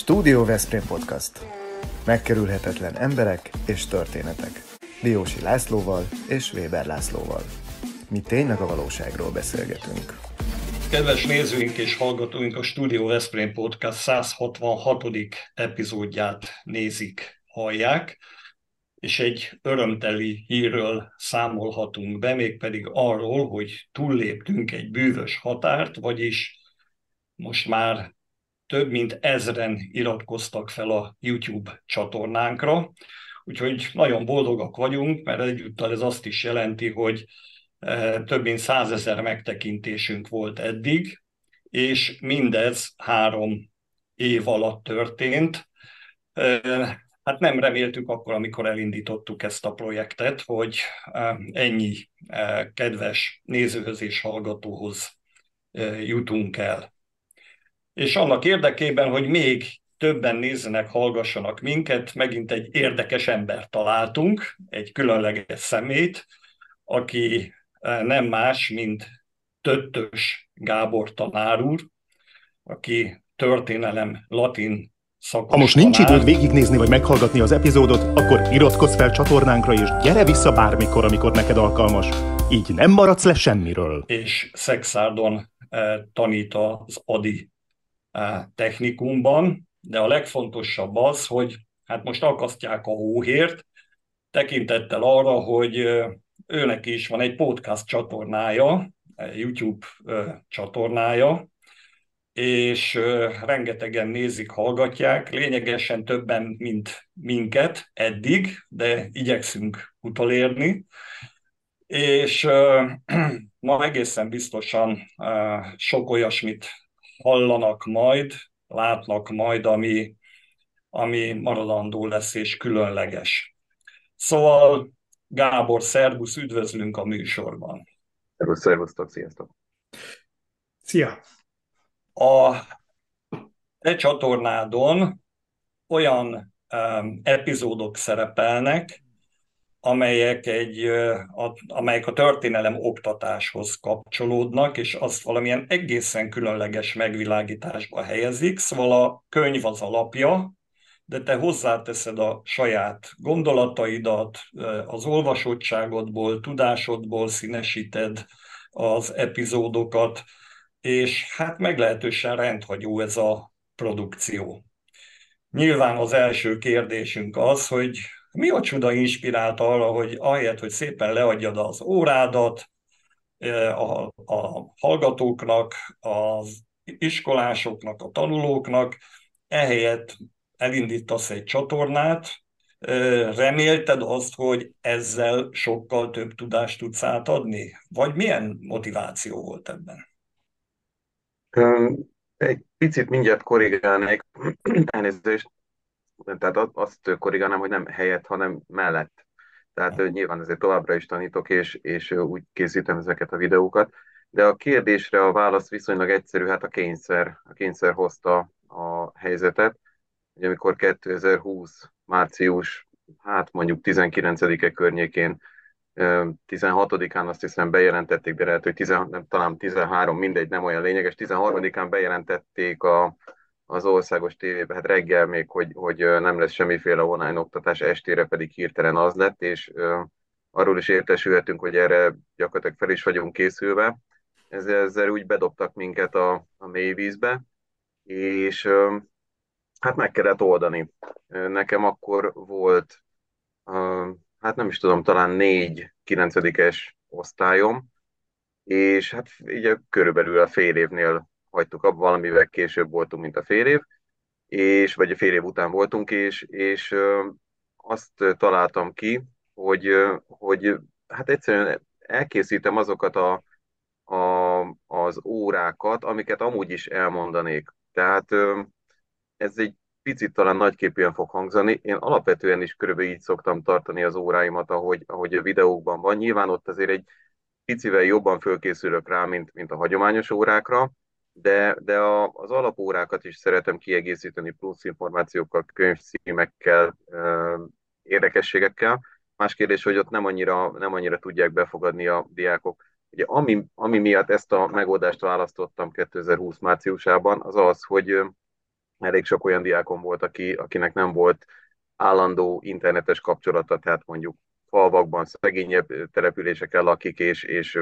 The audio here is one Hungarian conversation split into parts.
Stúdió Veszprém Podcast. Megkerülhetetlen emberek és történetek. Diósi Lászlóval és Weber Lászlóval. Mi tényleg a valóságról beszélgetünk. Kedves nézőink és hallgatóink, a Studio Veszprém Podcast 166. epizódját nézik, hallják, és egy örömteli hírről számolhatunk be, mégpedig arról, hogy túlléptünk egy bűvös határt, vagyis most már több mint ezren iratkoztak fel a YouTube csatornánkra, úgyhogy nagyon boldogak vagyunk, mert egyúttal ez azt is jelenti, hogy eh, több mint százezer megtekintésünk volt eddig, és mindez három év alatt történt. Eh, hát nem reméltük akkor, amikor elindítottuk ezt a projektet, hogy eh, ennyi kedves nézőhöz és hallgatóhoz jutunk el és annak érdekében, hogy még többen nézzenek, hallgassanak minket, megint egy érdekes ember találtunk, egy különleges szemét, aki eh, nem más, mint Töttös Gábor tanár úr, aki történelem latin szakos Ha most nincs időd végignézni vagy meghallgatni az epizódot, akkor iratkozz fel csatornánkra, és gyere vissza bármikor, amikor neked alkalmas. Így nem maradsz le semmiről. És Szexárdon eh, tanít az Adi technikumban, de a legfontosabb az, hogy hát most akasztják a hóhért, tekintettel arra, hogy őnek is van egy podcast csatornája, egy YouTube csatornája, és rengetegen nézik, hallgatják, lényegesen többen, mint minket eddig, de igyekszünk utolérni, és ma egészen biztosan sok olyasmit hallanak majd, látnak majd, ami, ami maradandó lesz és különleges. Szóval Gábor, szervusz, üdvözlünk a műsorban. Szervusz, szervusztok, sziasztok! Szia! A e csatornádon olyan um, epizódok szerepelnek, amelyek, egy, a, amelyek a történelem oktatáshoz kapcsolódnak, és azt valamilyen egészen különleges megvilágításba helyezik, szóval a könyv az alapja, de te hozzáteszed a saját gondolataidat, az olvasottságodból, tudásodból színesíted az epizódokat, és hát meglehetősen rendhagyó ez a produkció. Nyilván az első kérdésünk az, hogy mi a csuda inspirált arra, hogy ahelyett, hogy szépen leadjad az órádat a, a hallgatóknak, az iskolásoknak, a tanulóknak, ehelyett elindítasz egy csatornát, remélted azt, hogy ezzel sokkal több tudást tudsz átadni? Vagy milyen motiváció volt ebben? Egy picit mindjárt korrigálnék, elnézést, tehát azt korrigálnám, hogy nem helyett, hanem mellett. Tehát nyilván azért továbbra is tanítok, és, és úgy készítem ezeket a videókat. De a kérdésre a válasz viszonylag egyszerű, hát a kényszer. A kényszer hozta a helyzetet. Ugye amikor 2020 március, hát mondjuk 19-e környékén 16-án azt hiszem bejelentették, de lehet, hogy 10, nem, talán 13, mindegy, nem olyan lényeges, 13-án bejelentették a, az országos tévében, hát reggel még, hogy, hogy nem lesz semmiféle online oktatás, estére pedig hirtelen az lett, és arról is értesülhetünk, hogy erre gyakorlatilag fel is vagyunk készülve. Ezzel, ezzel úgy bedobtak minket a, a mély vízbe, és hát meg kellett oldani. Nekem akkor volt, hát nem is tudom, talán négy kilencedikes osztályom, és hát ugye körülbelül a fél évnél hagytuk abba, valamivel később voltunk, mint a fél év, és, vagy a fél év után voltunk, és, és azt találtam ki, hogy, hogy hát egyszerűen elkészítem azokat a, a, az órákat, amiket amúgy is elmondanék. Tehát ez egy picit talán nagyképűen fog hangzani. Én alapvetően is körülbelül így szoktam tartani az óráimat, ahogy, ahogy a videókban van. Nyilván ott azért egy picivel jobban fölkészülök rá, mint, mint a hagyományos órákra, de, de a, az alapórákat is szeretem kiegészíteni plusz információkkal, könyvcímekkel, érdekességekkel. Más kérdés, hogy ott nem annyira, nem annyira tudják befogadni a diákok. Ugye ami, ami miatt ezt a megoldást választottam 2020 márciusában, az az, hogy elég sok olyan diákom volt, aki, akinek nem volt állandó internetes kapcsolata, tehát mondjuk falvakban, szegényebb településeken lakik, és, és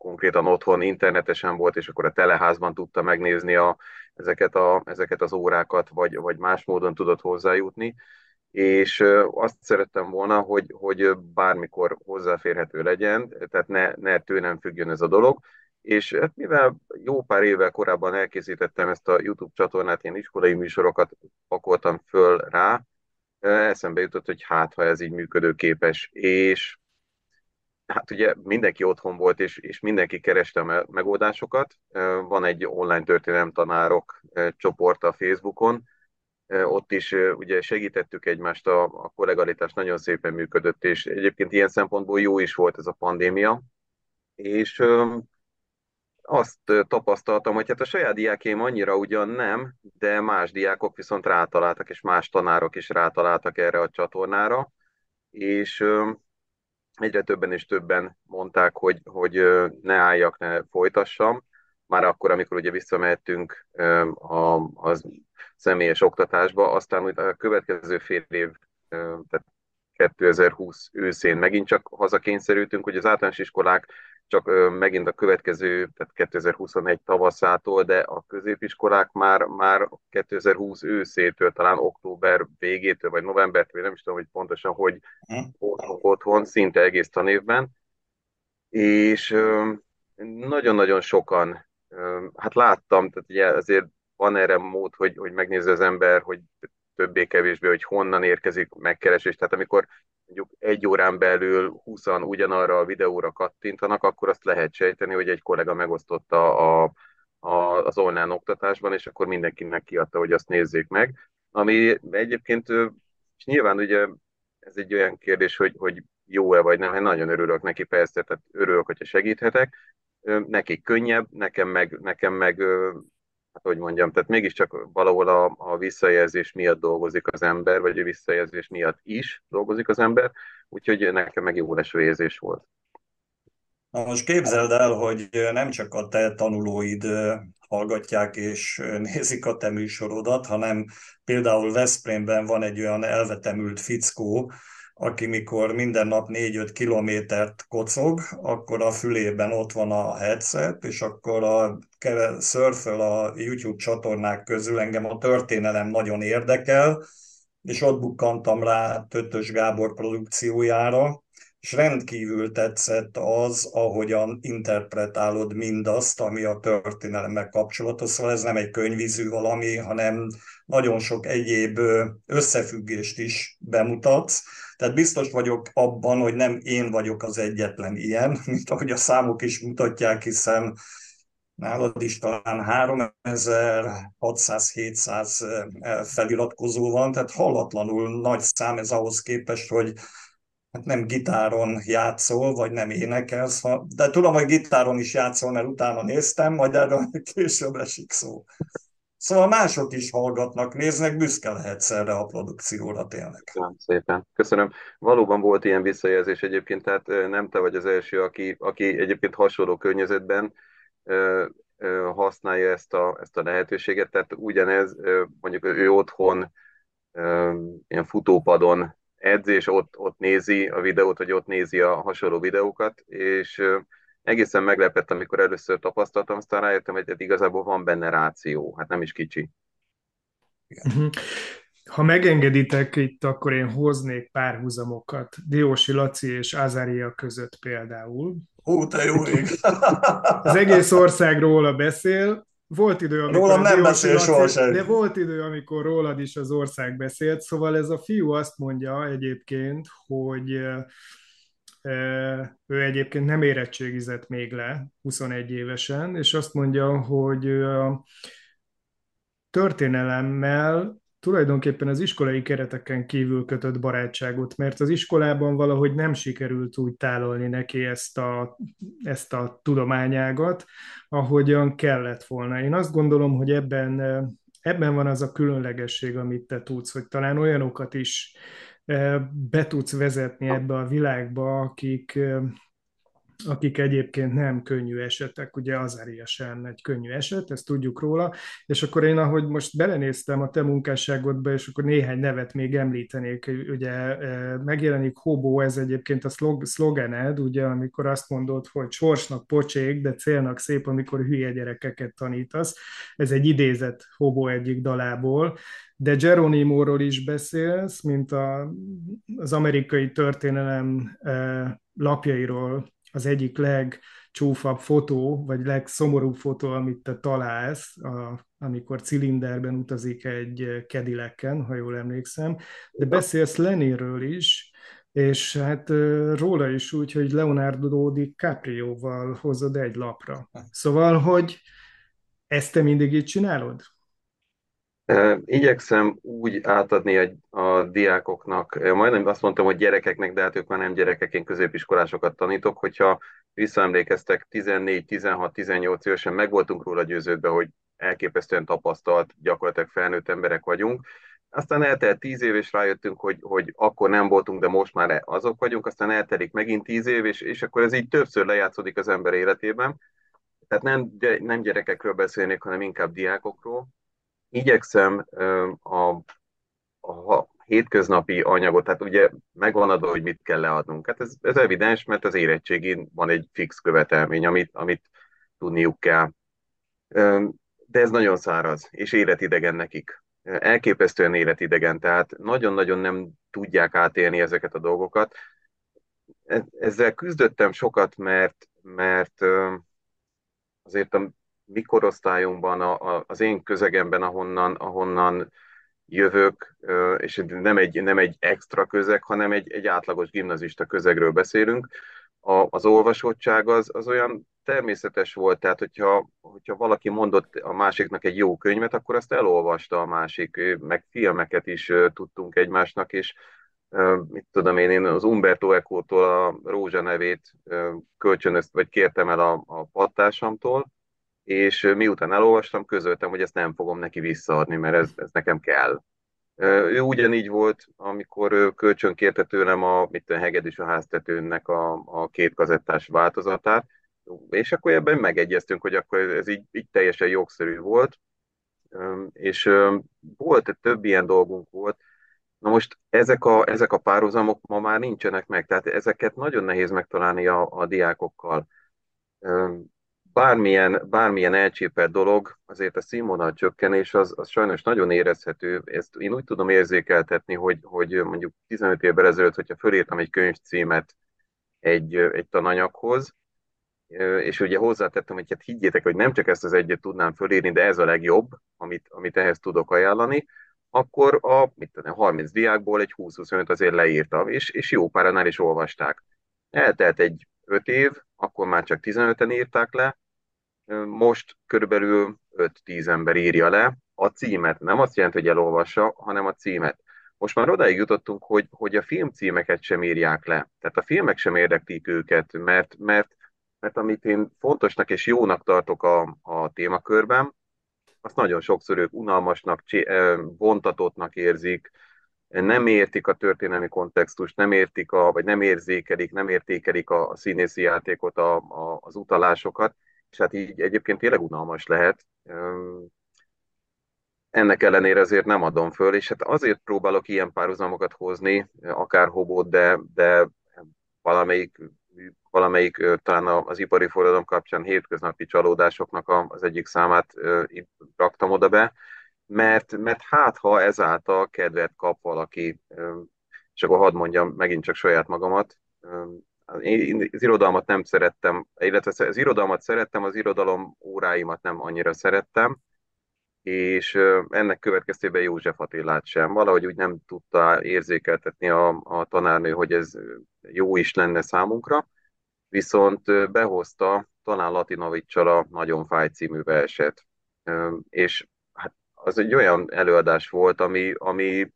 konkrétan otthon internetesen volt, és akkor a teleházban tudta megnézni a, ezeket, a, ezeket az órákat, vagy, vagy más módon tudott hozzájutni. És azt szerettem volna, hogy, hogy bármikor hozzáférhető legyen, tehát ne, ne tőlem függjön ez a dolog. És hát mivel jó pár évvel korábban elkészítettem ezt a YouTube csatornát, ilyen iskolai műsorokat pakoltam föl rá, eszembe jutott, hogy hát, ha ez így működőképes, és hát ugye mindenki otthon volt, és, és mindenki kereste a megoldásokat. Van egy online történelem tanárok csoport a Facebookon, ott is ugye segítettük egymást, a, a kollegalitás nagyon szépen működött, és egyébként ilyen szempontból jó is volt ez a pandémia, és azt tapasztaltam, hogy hát a saját diákém annyira ugyan nem, de más diákok viszont rátaláltak, és más tanárok is rátaláltak erre a csatornára, és egyre többen és többen mondták, hogy, hogy ne álljak, ne folytassam, már akkor, amikor ugye visszamehettünk a, a személyes oktatásba, aztán a következő fél év, tehát 2020 őszén megint csak hazakényszerültünk, hogy az általános iskolák csak megint a következő, tehát 2021 tavaszától, de a középiskolák már, már 2020 őszétől, talán október végétől, vagy novembertől, nem is tudom, hogy pontosan, hogy otthon, otthon szinte egész tanévben, és nagyon-nagyon sokan, hát láttam, tehát ugye azért van erre mód, hogy, hogy megnézze az ember, hogy többé-kevésbé, hogy honnan érkezik megkeresés. Tehát amikor mondjuk egy órán belül 20 ugyanarra a videóra kattintanak, akkor azt lehet sejteni, hogy egy kollega megosztotta a, a, az online oktatásban, és akkor mindenkinek kiadta, hogy azt nézzék meg. Ami egyébként, és nyilván ugye ez egy olyan kérdés, hogy, hogy jó-e vagy nem, én nagyon örülök neki, persze, tehát örülök, hogyha segíthetek. Nekik könnyebb, nekem meg, nekem meg hát hogy mondjam, tehát mégiscsak valahol a, a visszajelzés miatt dolgozik az ember, vagy a visszajelzés miatt is dolgozik az ember, úgyhogy nekem meg jó leső érzés volt. Na most képzeld el, hogy nem csak a te tanulóid hallgatják és nézik a te műsorodat, hanem például Veszprémben van egy olyan elvetemült fickó, aki mikor minden nap 4-5 kilométert kocog, akkor a fülében ott van a headset, és akkor a szörföl a YouTube csatornák közül engem a történelem nagyon érdekel, és ott bukkantam rá Tötös Gábor produkciójára, és rendkívül tetszett az, ahogyan interpretálod mindazt, ami a történelemmel kapcsolatos. Szóval ez nem egy könyvízű valami, hanem nagyon sok egyéb összefüggést is bemutatsz. Tehát biztos vagyok abban, hogy nem én vagyok az egyetlen ilyen, mint ahogy a számok is mutatják, hiszen nálad is talán 3600-700 feliratkozó van, tehát hallatlanul nagy szám ez ahhoz képest, hogy hát nem gitáron játszol, vagy nem énekelsz, de tudom, hogy gitáron is játszol, mert utána néztem, majd erről később esik szó. Szóval mások is hallgatnak, néznek, büszke lehetsz erre a produkcióra tényleg. Köszönöm szépen. Köszönöm. Valóban volt ilyen visszajelzés egyébként, tehát nem te vagy az első, aki, aki egyébként hasonló környezetben használja ezt a, ezt a lehetőséget, tehát ugyanez, mondjuk ő otthon ilyen futópadon edz, és ott, ott nézi a videót, vagy ott nézi a hasonló videókat, és egészen meglepett, amikor először tapasztaltam, aztán rájöttem, hogy igazából van benne ráció, hát nem is kicsi. Mhm. Ha megengeditek itt, akkor én hoznék párhuzamokat Diósi Laci és Azaria között például. Ó, te jó ég! Az egész ország róla beszél, volt idő, amikor Rólam nem beszél sohasem. De volt idő, amikor rólad is az ország beszélt, szóval ez a fiú azt mondja egyébként, hogy ő egyébként nem érettségizett még le 21 évesen, és azt mondja, hogy a történelemmel tulajdonképpen az iskolai kereteken kívül kötött barátságot, mert az iskolában valahogy nem sikerült úgy tálalni neki ezt a, ezt a tudományágat, ahogyan kellett volna. Én azt gondolom, hogy ebben, ebben van az a különlegesség, amit te tudsz, hogy talán olyanokat is be tudsz vezetni ebbe a világba, akik akik egyébként nem könnyű esetek, ugye Azaria sem egy könnyű eset, ezt tudjuk róla, és akkor én, ahogy most belenéztem a te munkásságodba, és akkor néhány nevet még említenék, ugye e, megjelenik Hobo, ez egyébként a szlog, szlogened, ugye, amikor azt mondod, hogy sorsnak pocsék, de célnak szép, amikor hülye gyerekeket tanítasz, ez egy idézet Hobo egyik dalából, de Geronimóról is beszélsz, mint a, az amerikai történelem e, lapjairól az egyik legcsúfabb fotó, vagy legszomorúbb fotó, amit te találsz, a, amikor cilinderben utazik egy kedileken, ha jól emlékszem, de beszélsz Leninről is, és hát róla is úgy, hogy Leonardo DiCaprio-val hozod egy lapra. Szóval, hogy ezt te mindig így csinálod? Igyekszem úgy átadni a, a diákoknak, majdnem azt mondtam, hogy gyerekeknek, de hát ők már nem gyerekek, én középiskolásokat tanítok, hogyha visszaemlékeztek 14, 16, 18 évesen meg voltunk róla győződve, hogy elképesztően tapasztalt, gyakorlatilag felnőtt emberek vagyunk. Aztán eltelt 10 év, és rájöttünk, hogy, hogy akkor nem voltunk, de most már azok vagyunk, aztán eltelik megint 10 év, és, és akkor ez így többször lejátszódik az ember életében. Tehát nem, nem gyerekekről beszélnék, hanem inkább diákokról igyekszem a, a hétköznapi anyagot, tehát ugye megvan adva, hogy mit kell leadnunk. Hát ez, ez evidens, mert az érettségén van egy fix követelmény, amit, amit tudniuk kell. De ez nagyon száraz, és életidegen nekik. Elképesztően életidegen, tehát nagyon-nagyon nem tudják átélni ezeket a dolgokat. E, ezzel küzdöttem sokat, mert, mert azért a mi korosztályunkban, a, a, az én közegemben, ahonnan, ahonnan jövök, és nem egy, nem egy extra közeg, hanem egy, egy átlagos gimnazista közegről beszélünk, a, az olvasottság az, az olyan természetes volt, tehát hogyha, hogyha valaki mondott a másiknak egy jó könyvet, akkor azt elolvasta a másik, meg filmeket is tudtunk egymásnak, és mit tudom én, én az Umberto Eco-tól a Rózsa nevét kölcsönözt, vagy kértem el a, a pattársamtól, és miután elolvastam, közöltem, hogy ezt nem fogom neki visszaadni, mert ez, ez nekem kell. Ő ugyanígy volt, amikor kölcsön tőlem a mit a Hegedűs a háztetőnek a, a két kazettás változatát, és akkor ebben megegyeztünk, hogy akkor ez így, így teljesen jogszerű volt, és volt, több ilyen dolgunk volt. Na most ezek a, ezek a párhuzamok ma már nincsenek meg, tehát ezeket nagyon nehéz megtalálni a, a diákokkal bármilyen, bármilyen elcsépelt dolog, azért a színvonal csökkenés az, az sajnos nagyon érezhető. Ezt én úgy tudom érzékeltetni, hogy, hogy mondjuk 15 évvel ezelőtt, hogyha fölírtam egy könyvcímet egy, egy tananyaghoz, és ugye hozzátettem, hogy hát higgyétek, hogy nem csak ezt az egyet tudnám fölírni, de ez a legjobb, amit, amit ehhez tudok ajánlani, akkor a mit tudom, 30 diákból egy 20-25 azért leírtam, és, és jó páranál is olvasták. Eltelt egy 5 év, akkor már csak 15-en írták le, most körülbelül 5-10 ember írja le a címet. Nem azt jelenti, hogy elolvassa, hanem a címet. Most már odáig jutottunk, hogy, hogy a filmcímeket sem írják le. Tehát a filmek sem érdeklik őket, mert, mert, mert amit én fontosnak és jónak tartok a, a témakörben, azt nagyon sokszor ők unalmasnak, vontatottnak érzik, nem értik a történelmi kontextust, nem értik, a, vagy nem érzékelik, nem értékelik a, a színészi játékot, a, a, az utalásokat, és hát így egyébként tényleg unalmas lehet. Ennek ellenére azért nem adom föl, és hát azért próbálok ilyen párhuzamokat hozni, akár hobót, de, de valamelyik, valamelyik talán az ipari forradalom kapcsán hétköznapi csalódásoknak az egyik számát raktam oda be, mert, mert hát ha ezáltal kedvet kap valaki, és akkor hadd mondjam megint csak saját magamat, én az irodalmat nem szerettem, illetve az irodalmat szerettem, az irodalom óráimat nem annyira szerettem, és ennek következtében József Attilát sem. Valahogy úgy nem tudta érzékeltetni a, a tanárnő, hogy ez jó is lenne számunkra, viszont behozta talán Latinovicsal a Nagyon fáj című verset. És hát az egy olyan előadás volt, ami, ami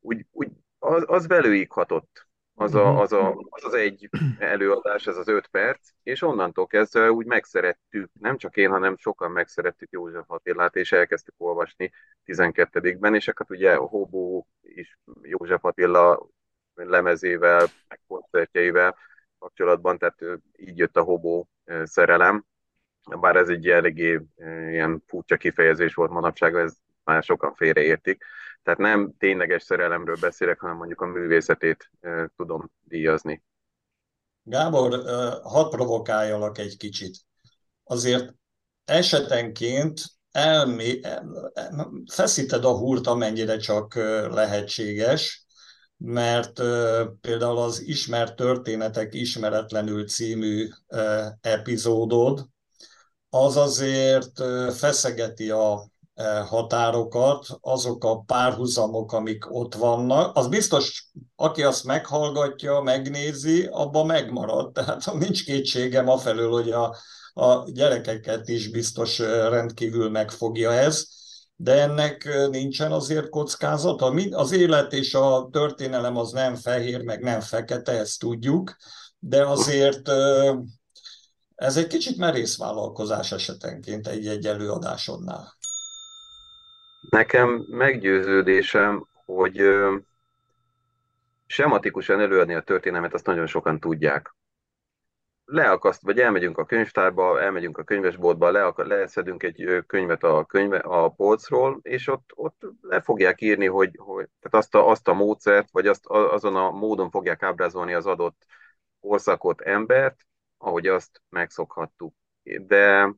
úgy, úgy az, az belőig hatott az, a, mhm. az, a, az az egy előadás, ez az öt perc, és onnantól kezdve úgy megszerettük, nem csak én, hanem sokan megszerettük József Attilát, és elkezdtük olvasni 12-ben, és hát ugye Hobó is József Attila lemezével, meg koncertjeivel kapcsolatban, tehát így jött a hobó szerelem, bár ez egy eléggé ilyen furcsa kifejezés volt manapság, ez már sokan félreértik. Tehát nem tényleges szerelemről beszélek, hanem mondjuk a művészetét tudom díjazni. Gábor, hadd provokáljalak egy kicsit. Azért esetenként elmé, feszíted a húrt, amennyire csak lehetséges, mert például az Ismert Történetek Ismeretlenül című epizódod, az azért feszegeti a határokat, azok a párhuzamok, amik ott vannak, az biztos, aki azt meghallgatja, megnézi, abban megmarad. Tehát nincs kétségem afelől, hogy a, a gyerekeket is biztos rendkívül megfogja ez, de ennek nincsen azért kockázata. Az élet és a történelem az nem fehér, meg nem fekete, ezt tudjuk, de azért ez egy kicsit merész vállalkozás esetenként egy-egy előadásodnál. Nekem meggyőződésem, hogy sematikusan előadni a történelmet, azt nagyon sokan tudják. Leakaszt, vagy elmegyünk a könyvtárba, elmegyünk a könyvesboltba, le, leszedünk egy könyvet a, könyve, a polcról, és ott, ott le fogják írni, hogy, hogy tehát azt, a, azt a módszert, vagy azt, azon a módon fogják ábrázolni az adott korszakot, embert, ahogy azt megszokhattuk. De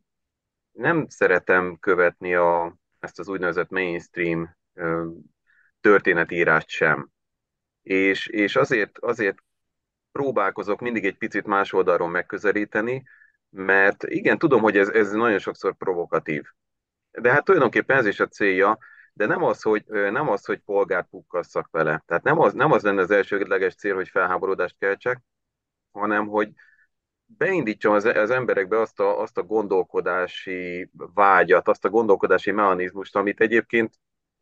nem szeretem követni a, ezt az úgynevezett mainstream történetírást sem. És, és azért, azért próbálkozok mindig egy picit más oldalról megközelíteni, mert igen, tudom, hogy ez, ez nagyon sokszor provokatív. De hát tulajdonképpen ez is a célja, de nem az, hogy, nem az, hogy polgárt pukkasszak vele. Tehát nem az, nem az lenne az elsődleges cél, hogy felháborodást keltsek, hanem hogy, beindítsam az, az emberekbe azt a, azt a gondolkodási vágyat, azt a gondolkodási mechanizmust, amit egyébként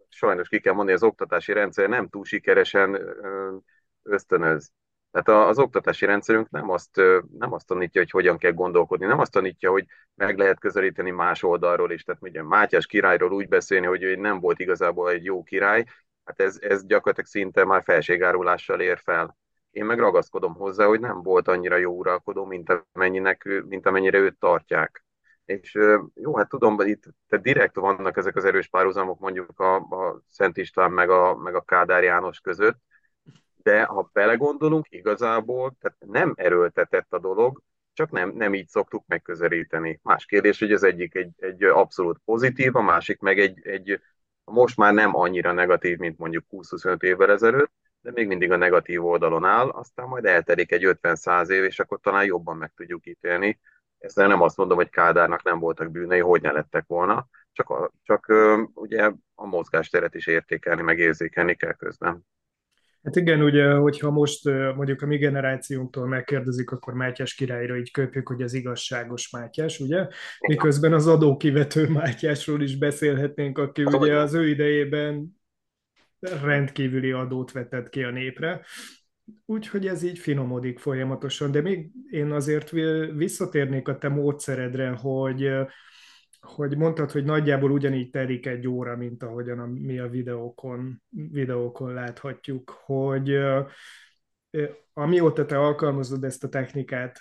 sajnos ki kell mondani, az oktatási rendszer nem túl sikeresen ösztönöz. Tehát az oktatási rendszerünk nem azt, nem azt tanítja, hogy hogyan kell gondolkodni, nem azt tanítja, hogy meg lehet közelíteni más oldalról is. Tehát ugye Mátyás királyról úgy beszélni, hogy ő nem volt igazából egy jó király, hát ez, ez gyakorlatilag szinte már felségárulással ér fel én meg ragaszkodom hozzá, hogy nem volt annyira jó uralkodó, mint, amennyinek, mint amennyire őt tartják. És jó, hát tudom, hogy itt tehát direkt vannak ezek az erős párhuzamok mondjuk a, a Szent István meg a, meg a Kádár János között, de ha belegondolunk, igazából tehát nem erőltetett a dolog, csak nem, nem így szoktuk megközelíteni. Más kérdés, hogy az egyik egy, egy abszolút pozitív, a másik meg egy, egy most már nem annyira negatív, mint mondjuk 20-25 évvel ezelőtt, de még mindig a negatív oldalon áll, aztán majd eltelik egy 50-100 év, és akkor talán jobban meg tudjuk ítélni. Ezt nem azt mondom, hogy Kádárnak nem voltak bűnei, hogy ne lettek volna, csak, a, csak ugye a mozgásteret is értékelni, meg érzékelni kell közben. Hát igen, ugye, hogyha most mondjuk a mi generációnktól megkérdezik, akkor Mátyás királyra így köpjük, hogy az igazságos Mátyás, ugye? Miközben az adókivető Mátyásról is beszélhetnénk, aki ugye az ő idejében rendkívüli adót vetett ki a népre. Úgyhogy ez így finomodik folyamatosan, de még én azért visszatérnék a te módszeredre, hogy hogy mondtad, hogy nagyjából ugyanígy telik egy óra, mint ahogyan a, mi a videókon, videókon láthatjuk, hogy amióta te alkalmazod ezt a technikát,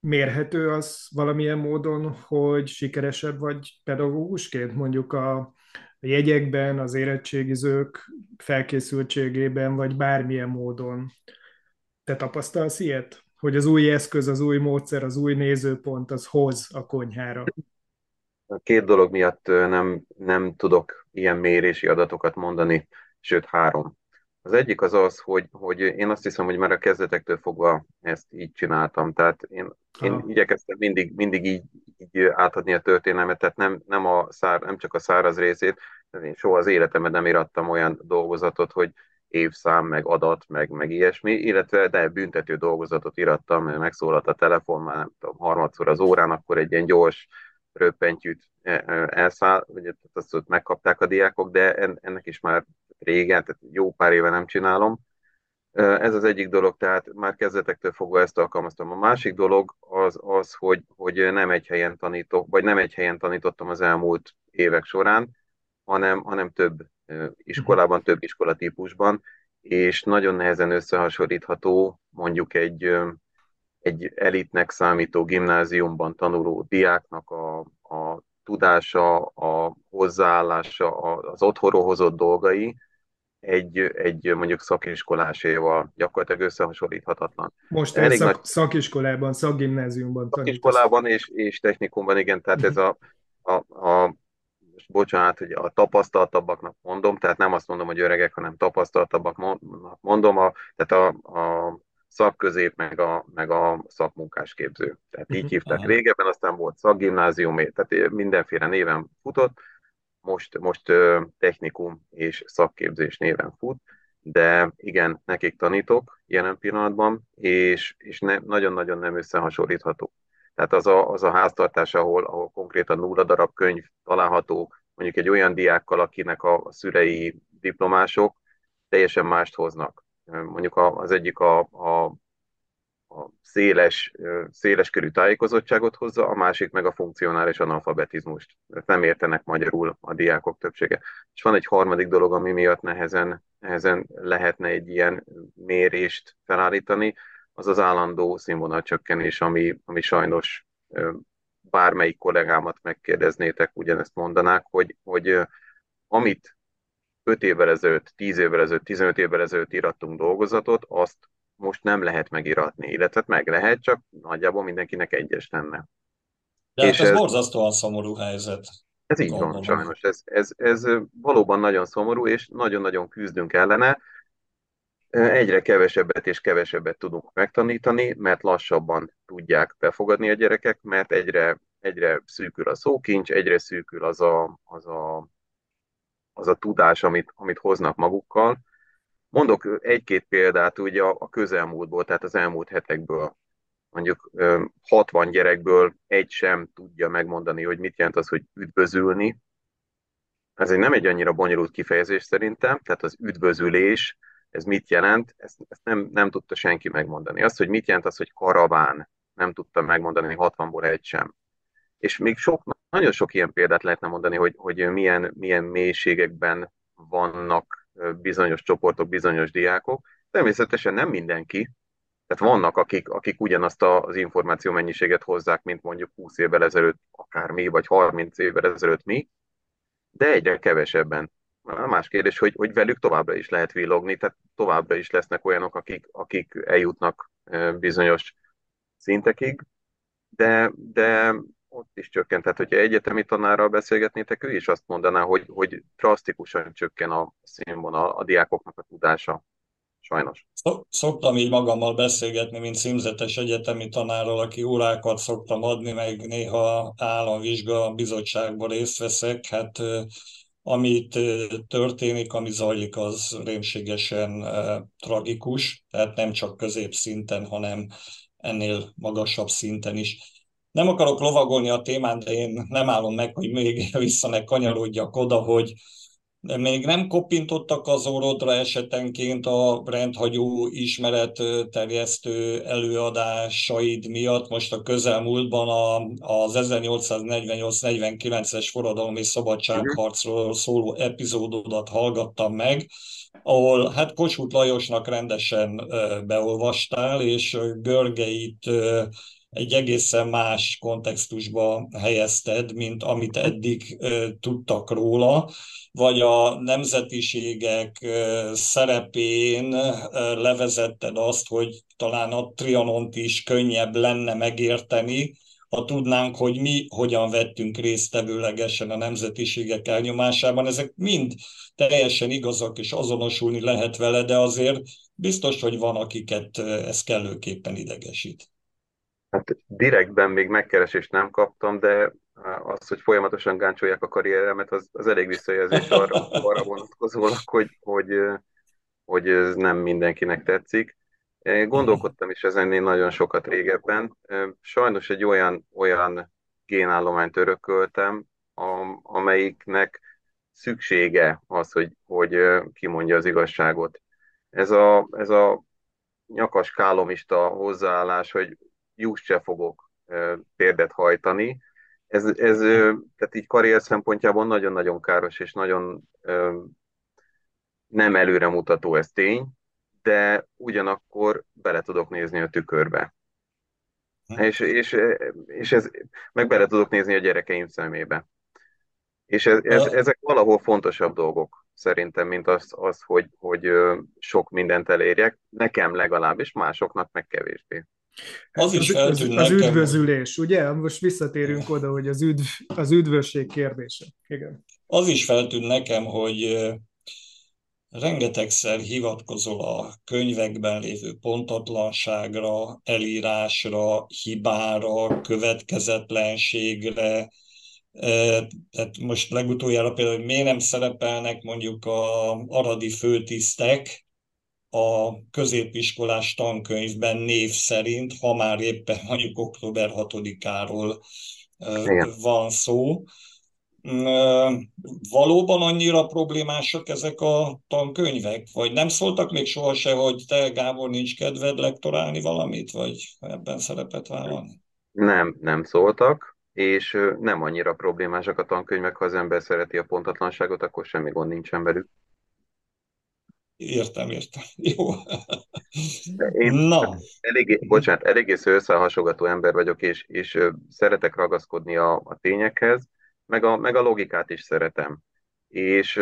mérhető az valamilyen módon, hogy sikeresebb vagy pedagógusként, mondjuk a, jegyekben, az érettségizők felkészültségében, vagy bármilyen módon. Te tapasztalsz ilyet? Hogy az új eszköz, az új módszer, az új nézőpont, az hoz a konyhára? Két dolog miatt nem, nem tudok ilyen mérési adatokat mondani, sőt három. Az egyik az az, hogy, hogy én azt hiszem, hogy már a kezdetektől fogva ezt így csináltam. Tehát én, én igyekeztem mindig, mindig így, így átadni a történelmet, tehát nem, nem, a szár, nem csak a száraz részét, én soha az életemben nem irattam olyan dolgozatot, hogy évszám, meg adat, meg, meg ilyesmi, illetve de büntető dolgozatot irattam, megszólalt a telefon, már nem tudom, harmadszor az órán, akkor egy ilyen gyors röppentyűt e, e, elszáll, vagy azt ott megkapták a diákok, de ennek is már régen, tehát jó pár éve nem csinálom. Ez az egyik dolog, tehát már kezdetektől fogva ezt alkalmaztam. A másik dolog az, az hogy, hogy nem egy helyen tanítok, vagy nem egy helyen tanítottam az elmúlt évek során, hanem, hanem több iskolában, több iskolatípusban, és nagyon nehezen összehasonlítható mondjuk egy, egy elitnek számító gimnáziumban tanuló diáknak a, a tudása, a hozzáállása, az otthonról hozott dolgai egy, egy mondjuk szakiskoláséval gyakorlatilag összehasonlíthatatlan. Most Elég szak, nagy... szakiskolában, szakgimnáziumban Szakiskolában és, és technikumban, igen, tehát ez a, a, a bocsánat, hogy a tapasztaltabbaknak mondom, tehát nem azt mondom, hogy öregek, hanem tapasztaltabbaknak mondom, a, tehát a, a szakközép, meg a, meg a szakmunkásképző. Tehát így mhm. hívták régebben, aztán volt szakgimnázium, tehát mindenféle néven futott, most, most technikum és szakképzés néven fut, de igen, nekik tanítok jelen pillanatban, és, és ne, nagyon-nagyon nem összehasonlítható. Tehát az a, az a háztartás, ahol, ahol konkrétan nulla darab könyv található, mondjuk egy olyan diákkal, akinek a szülei diplomások, teljesen mást hoznak. Mondjuk az egyik a, a, a széles, széles körű tájékozottságot hozza, a másik meg a funkcionális analfabetizmust. Nem értenek magyarul a diákok többsége. És van egy harmadik dolog, ami miatt nehezen, nehezen lehetne egy ilyen mérést felállítani, az az állandó színvonalcsökkenés, ami, ami sajnos bármelyik kollégámat megkérdeznétek, ugyanezt mondanák, hogy, hogy amit 5 évvel ezelőtt, 10 évvel ezelőtt, 15 évvel ezelőtt írattunk dolgozatot, azt most nem lehet megiratni, illetve meg lehet, csak nagyjából mindenkinek egyes lenne. De hát és ez, ez borzasztóan szomorú helyzet. Ez így gondolom. van, sajnos. Ez, ez, ez valóban nagyon szomorú, és nagyon-nagyon küzdünk ellene. Egyre kevesebbet és kevesebbet tudunk megtanítani, mert lassabban tudják befogadni a gyerekek, mert egyre, egyre szűkül a szókincs, egyre szűkül az a, az a, az a tudás, amit, amit hoznak magukkal. Mondok egy-két példát ugye a, közelmúltból, tehát az elmúlt hetekből. Mondjuk 60 gyerekből egy sem tudja megmondani, hogy mit jelent az, hogy üdvözülni. Ez egy nem egy annyira bonyolult kifejezés szerintem, tehát az üdvözülés, ez mit jelent, ezt, ezt nem, nem tudta senki megmondani. Azt, hogy mit jelent az, hogy karaván, nem tudta megmondani 60-ból egy sem. És még sok, nagyon sok ilyen példát lehetne mondani, hogy, hogy milyen, milyen mélységekben vannak bizonyos csoportok, bizonyos diákok. Természetesen nem mindenki, tehát vannak, akik, akik ugyanazt az információ mennyiséget hozzák, mint mondjuk 20 évvel ezelőtt, akár mi, vagy 30 évvel ezelőtt mi, de egyre kevesebben. Más kérdés, hogy, hogy velük továbbra is lehet villogni, tehát továbbra is lesznek olyanok, akik, akik eljutnak bizonyos szintekig, de, de ott is csökkent. Tehát, hogyha egyetemi tanárral beszélgetnétek, ő is azt mondaná, hogy, hogy drasztikusan csökken a színvonal, a diákoknak a tudása. Sajnos. Szoktam így magammal beszélgetni, mint szimzetes egyetemi tanárral, aki órákat szoktam adni, meg néha államvizsga bizottságban részt veszek. Hát amit történik, ami zajlik, az rémségesen tragikus, tehát nem csak középszinten, hanem ennél magasabb szinten is. Nem akarok lovagolni a témán, de én nem állom meg, hogy még vissza ne kanyarodjak oda, hogy még nem kopintottak az orrodra esetenként a rendhagyó ismeret terjesztő előadásaid miatt. Most a közelmúltban a, az 1848-49-es forradalmi szabadságharcról szóló epizódodat hallgattam meg, ahol hát Kossuth Lajosnak rendesen beolvastál, és Görgeit egy egészen más kontextusba helyezted, mint amit eddig tudtak róla, vagy a nemzetiségek szerepén levezetted azt, hogy talán a Trianont is könnyebb lenne megérteni, ha tudnánk, hogy mi hogyan vettünk részt tevőlegesen a nemzetiségek elnyomásában. Ezek mind teljesen igazak, és azonosulni lehet vele, de azért biztos, hogy van, akiket ez kellőképpen idegesít. Hát direktben még megkeresést nem kaptam, de az, hogy folyamatosan gáncsolják a karrieremet, az, az elég visszajelzés arra, arra vonatkozólag, hogy, hogy, hogy ez nem mindenkinek tetszik. Gondolkodtam is ezen én nagyon sokat régebben. Sajnos egy olyan, olyan génállományt örököltem, amelyiknek szüksége az, hogy, hogy kimondja az igazságot. Ez a, ez a nyakas kálomista hozzáállás, hogy juss se fogok térdet hajtani. Ez, ez tehát így karrier szempontjából nagyon-nagyon káros és nagyon nem előremutató ez tény, de ugyanakkor bele tudok nézni a tükörbe. És, és, és ez, meg bele tudok nézni a gyerekeim szemébe. És ez, ez, ezek valahol fontosabb dolgok szerintem, mint az, az hogy, hogy sok mindent elérjek. Nekem legalábbis, másoknak meg kevésbé. Az is az, az, az üdvözülés, ugye? Most visszatérünk oda, hogy az, üdv, az üdvösség kérdése. Igen. Az is feltűnt nekem, hogy rengetegszer hivatkozol a könyvekben lévő pontatlanságra, elírásra, hibára, következetlenségre, tehát most legutoljára például, hogy miért nem szerepelnek mondjuk a aradi főtisztek a középiskolás tankönyvben név szerint, ha már éppen mondjuk október 6-áról van szó. Valóban annyira problémásak ezek a tankönyvek? Vagy nem szóltak még soha se, hogy te, Gábor, nincs kedved lektorálni valamit, vagy ebben szerepet vállalni? Nem, nem szóltak és nem annyira problémásak a tankönyvek, ha az ember szereti a pontatlanságot, akkor semmi gond nincsen velük. Értem, értem. Jó. én Na. Eléggé, bocsánat, eléggé összehasogató ember vagyok, és, és szeretek ragaszkodni a, a tényekhez, meg a, meg a logikát is szeretem. És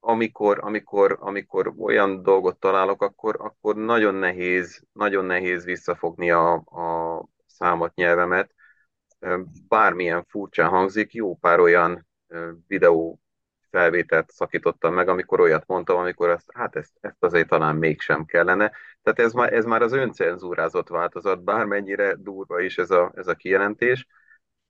amikor, amikor, amikor olyan dolgot találok, akkor, akkor nagyon nehéz, nagyon nehéz visszafogni a, a számat nyelvemet, bármilyen furcsán hangzik, jó pár olyan videó felvételt szakítottam meg, amikor olyat mondtam, amikor azt, hát ezt, ezt azért talán mégsem kellene. Tehát ez már, ez már az öncenzúrázott változat, bármennyire durva is ez a, ez a kijelentés.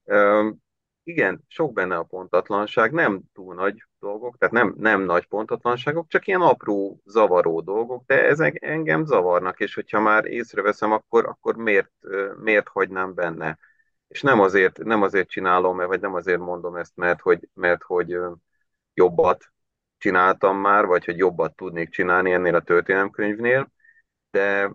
Üm, igen, sok benne a pontatlanság, nem túl nagy dolgok, tehát nem, nem nagy pontatlanságok, csak ilyen apró, zavaró dolgok, de ezek engem zavarnak, és hogyha már észreveszem, akkor, akkor miért, miért hagynám benne? és nem azért, nem azért csinálom, vagy nem azért mondom ezt, mert hogy, mert hogy jobbat csináltam már, vagy hogy jobbat tudnék csinálni ennél a történelemkönyvnél, de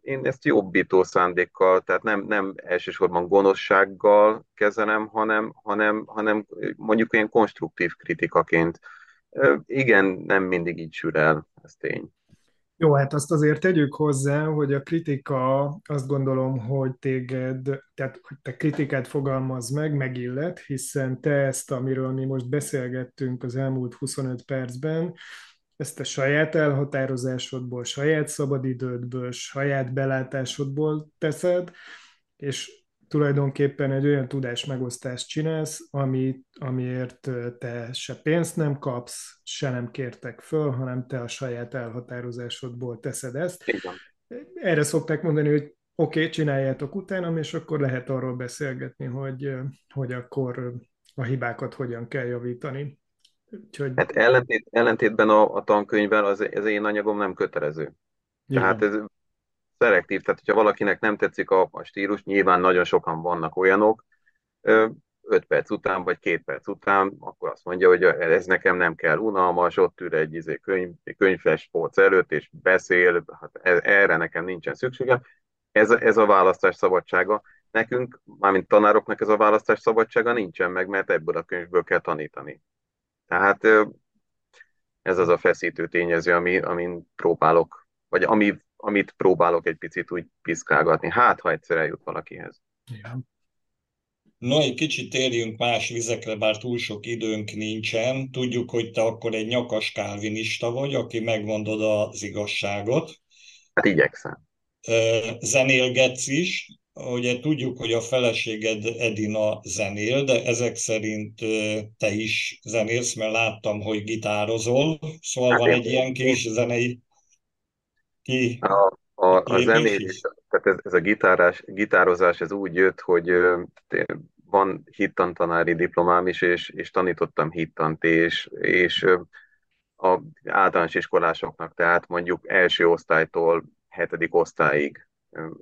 én ezt jobbító szándékkal, tehát nem, nem elsősorban gonoszsággal kezelem, hanem, hanem, hanem mondjuk ilyen konstruktív kritikaként. Igen, nem mindig így sül el, ez tény. Jó, hát azt azért tegyük hozzá, hogy a kritika azt gondolom, hogy téged, tehát hogy te kritikát fogalmaz meg, megillet, hiszen te ezt, amiről mi most beszélgettünk az elmúlt 25 percben, ezt a saját elhatározásodból, saját szabadidődből, saját belátásodból teszed, és tulajdonképpen egy olyan tudás megosztást csinálsz, ami, amiért te se pénzt nem kapsz, se nem kértek föl, hanem te a saját elhatározásodból teszed ezt. Igen. Erre szokták mondani, hogy oké, okay, csináljátok utána, és akkor lehet arról beszélgetni, hogy, hogy akkor a hibákat hogyan kell javítani. Úgyhogy... Hát ellentét, ellentétben a, a tankönyvvel az, az én anyagom nem kötelező. Igen. Tehát ez szelektív, tehát hogyha valakinek nem tetszik a, a stílus, nyilván nagyon sokan vannak olyanok, 5 perc után, vagy 2 perc után, akkor azt mondja, hogy ez nekem nem kell unalmas, ott ül egy izé, könyv, könyves polc előtt, és beszél, hát e, erre nekem nincsen szükségem. Ez, ez a választás szabadsága. Nekünk, mármint tanároknak ez a választás szabadsága nincsen meg, mert ebből a könyvből kell tanítani. Tehát ez az a feszítő tényező, ami, amin próbálok, vagy ami amit próbálok egy picit úgy piszkálgatni. Hát, ha egyszer eljut valakihez. Igen. No, egy kicsit térjünk más vizekre, bár túl sok időnk nincsen. Tudjuk, hogy te akkor egy nyakas kálvinista vagy, aki megmondod az igazságot. Hát igyekszem. Zenélgetsz is. Ugye tudjuk, hogy a feleséged Edina zenél, de ezek szerint te is zenélsz, mert láttam, hogy gitározol. Szóval hát van én, egy ilyen kis zenei ki? A, a, a zenélés, tehát ez, ez a gitárás, gitározás, ez úgy jött, hogy van hittantanári diplomám is, és, és tanítottam hittant, és, és a általános iskolásoknak, tehát mondjuk első osztálytól hetedik osztályig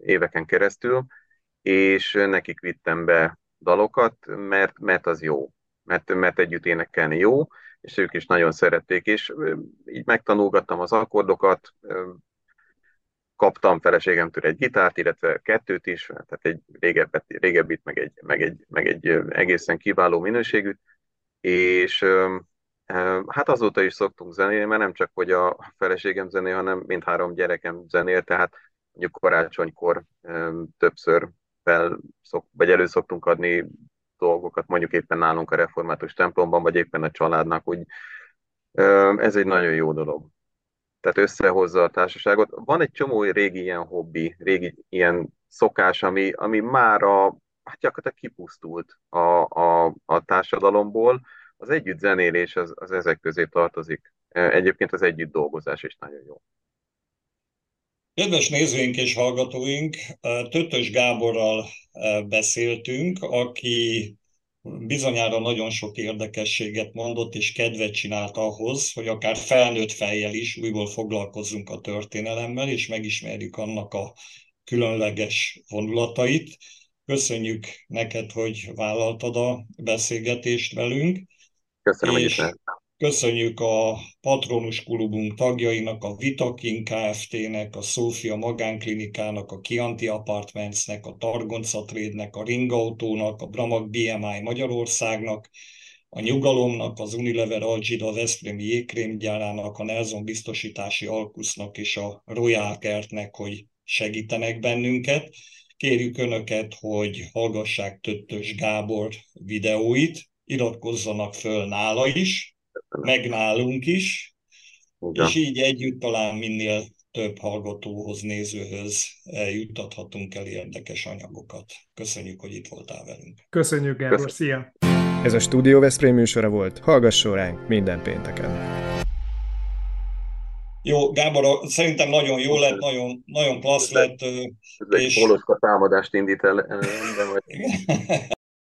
éveken keresztül, és nekik vittem be dalokat, mert, mert az jó, mert, mert együtt énekelni jó, és ők is nagyon szerették, és így megtanulgattam az akkordokat, kaptam feleségemtől egy gitárt, illetve kettőt is, tehát egy régebbet, régebbit, meg egy, meg, egy, meg egy egészen kiváló minőségűt, és hát azóta is szoktunk zenélni, mert nem csak, hogy a feleségem zenél, hanem mindhárom gyerekem zenél, tehát mondjuk karácsonykor többször fel szok, vagy elő szoktunk adni dolgokat, mondjuk éppen nálunk a református templomban, vagy éppen a családnak, úgy ez egy nagyon jó dolog. Tehát összehozza a társaságot. Van egy csomó régi ilyen hobbi, régi ilyen szokás, ami, ami már a, hát gyakorlatilag kipusztult a, a, a társadalomból. Az együtt zenélés az, az ezek közé tartozik. Egyébként az együtt dolgozás is nagyon jó. Kedves nézőink és hallgatóink, Tötös Gáborral beszéltünk, aki bizonyára nagyon sok érdekességet mondott és kedvet csinált ahhoz, hogy akár felnőtt fejjel is újból foglalkozzunk a történelemmel, és megismerjük annak a különleges vonulatait. Köszönjük neked, hogy vállaltad a beszélgetést velünk. Köszönöm, és hogy Köszönjük a Patronus Klubunk tagjainak, a Vitakin Kft-nek, a Szófia Magánklinikának, a Kianti Apartmentsnek, a Targonca Trade-nek, a Ringautónak, a Bramag BMI Magyarországnak, a Nyugalomnak, az Unilever Algida az Eszprémi jégkrémgyárának, a Nelson Biztosítási Alkusznak és a Royal Kertnek, hogy segítenek bennünket. Kérjük Önöket, hogy hallgassák Töttös Gábor videóit, iratkozzanak föl nála is, meg nálunk is, Igen. és így együtt talán minél több hallgatóhoz, nézőhöz juttathatunk el érdekes anyagokat. Köszönjük, hogy itt voltál velünk. Köszönjük, Gábor, szia! Ez a Studio Veszprém műsora volt, hallgasson ránk minden pénteken. Jó, Gábor, szerintem nagyon jó lett, nagyon, nagyon klassz lett. Ez és... egy támadást indít el, de majd...